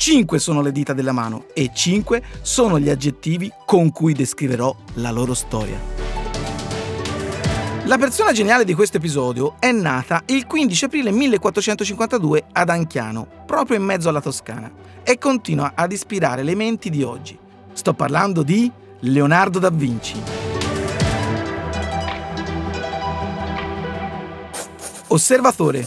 Cinque sono le dita della mano e cinque sono gli aggettivi con cui descriverò la loro storia. La persona geniale di questo episodio è nata il 15 aprile 1452 ad Anchiano, proprio in mezzo alla Toscana, e continua ad ispirare le menti di oggi. Sto parlando di Leonardo da Vinci. Osservatore.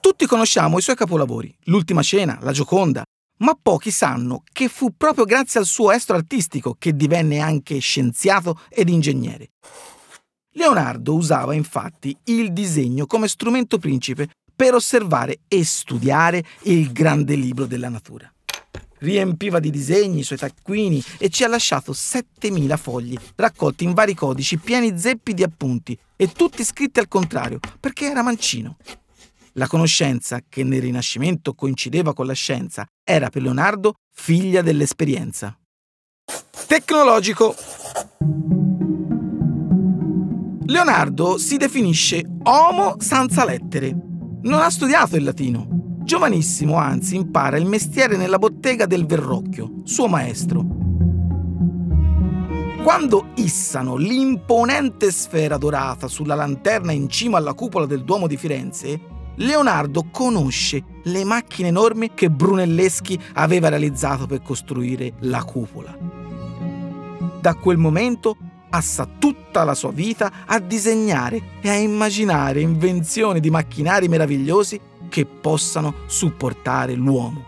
Tutti conosciamo i suoi capolavori, L'ultima cena, La Gioconda, ma pochi sanno che fu proprio grazie al suo estro artistico che divenne anche scienziato ed ingegnere. Leonardo usava infatti il disegno come strumento principe per osservare e studiare il grande libro della natura. Riempiva di disegni i suoi taccuini e ci ha lasciato 7000 fogli, raccolti in vari codici pieni zeppi di appunti e tutti scritti al contrario, perché era mancino. La conoscenza, che nel Rinascimento coincideva con la scienza, era per Leonardo figlia dell'esperienza. Tecnologico. Leonardo si definisce Homo senza lettere. Non ha studiato il latino. Giovanissimo, anzi, impara il mestiere nella bottega del Verrocchio, suo maestro. Quando issano l'imponente sfera dorata sulla lanterna in cima alla cupola del Duomo di Firenze, Leonardo conosce le macchine enormi che Brunelleschi aveva realizzato per costruire la cupola. Da quel momento passa tutta la sua vita a disegnare e a immaginare invenzioni di macchinari meravigliosi che possano supportare l'uomo.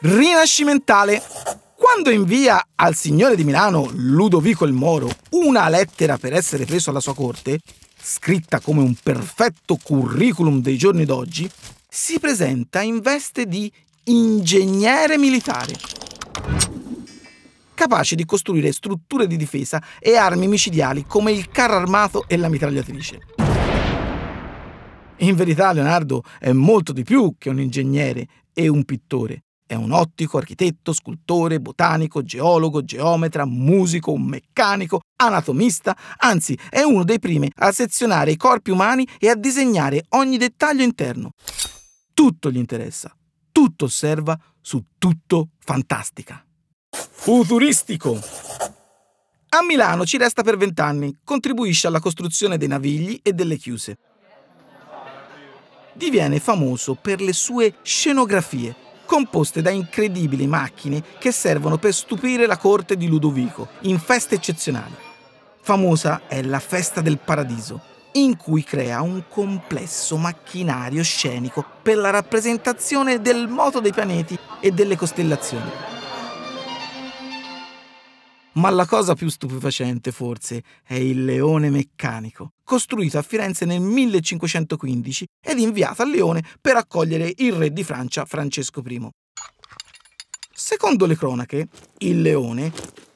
Rinascimentale. Quando invia al signore di Milano Ludovico il Moro una lettera per essere preso alla sua corte, scritta come un perfetto curriculum dei giorni d'oggi, si presenta in veste di ingegnere militare, capace di costruire strutture di difesa e armi micidiali come il carro armato e la mitragliatrice. In verità Leonardo è molto di più che un ingegnere e un pittore. È un ottico, architetto, scultore, botanico, geologo, geometra, musico, un meccanico, anatomista, anzi è uno dei primi a sezionare i corpi umani e a disegnare ogni dettaglio interno. Tutto gli interessa, tutto osserva, su tutto fantastica. Futuristico. A Milano ci resta per vent'anni, contribuisce alla costruzione dei navigli e delle chiuse. Diviene famoso per le sue scenografie composte da incredibili macchine che servono per stupire la corte di Ludovico in feste eccezionali. Famosa è la Festa del Paradiso, in cui crea un complesso macchinario scenico per la rappresentazione del moto dei pianeti e delle costellazioni. Ma la cosa più stupefacente, forse, è il leone meccanico, costruito a Firenze nel 1515 ed inviato a Lione per accogliere il re di Francia Francesco I. Secondo le cronache, il leone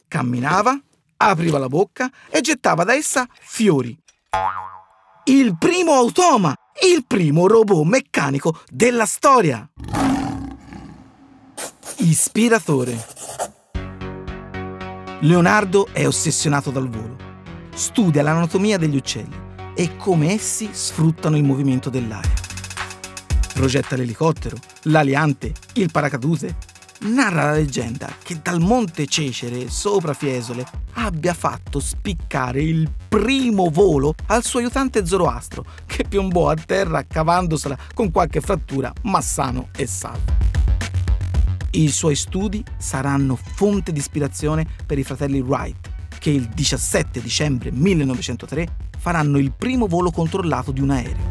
camminava, apriva la bocca e gettava da essa fiori. Il primo automa, il primo robot meccanico della storia. Ispiratore. Leonardo è ossessionato dal volo. Studia l'anatomia degli uccelli e come essi sfruttano il movimento dell'aria. Progetta l'elicottero, l'aliante, il paracadute. Narra la leggenda che dal monte Cecere, sopra Fiesole, abbia fatto spiccare il primo volo al suo aiutante Zoroastro, che piombò a terra cavandosela con qualche frattura, ma sano e salvo. I suoi studi saranno fonte di ispirazione per i fratelli Wright, che il 17 dicembre 1903 faranno il primo volo controllato di un aereo.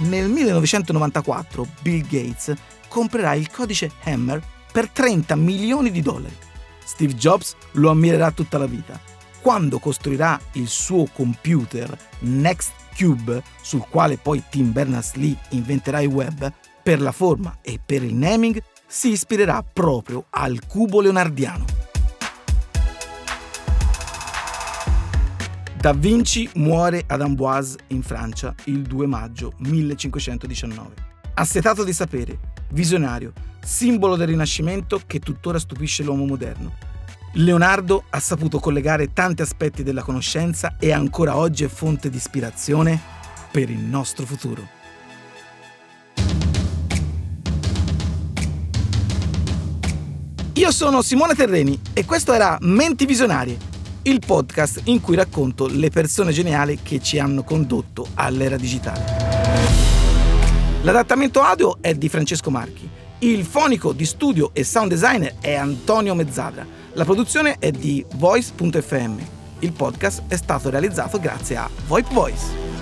Nel 1994 Bill Gates comprerà il codice Hammer per 30 milioni di dollari. Steve Jobs lo ammirerà tutta la vita. Quando costruirà il suo computer Next Cube, sul quale poi Tim Berners-Lee inventerà il web, per la forma e per il naming si ispirerà proprio al cubo leonardiano. Da Vinci muore ad Amboise in Francia il 2 maggio 1519. Assetato di sapere, visionario, simbolo del Rinascimento che tuttora stupisce l'uomo moderno. Leonardo ha saputo collegare tanti aspetti della conoscenza e ancora oggi è fonte di ispirazione per il nostro futuro. Io sono Simone Terreni e questo era Menti Visionarie, il podcast in cui racconto le persone geniali che ci hanno condotto all'era digitale. L'adattamento audio è di Francesco Marchi, il fonico di studio e sound designer è Antonio Mezzadra, la produzione è di Voice.fm. Il podcast è stato realizzato grazie a VoIP Voice.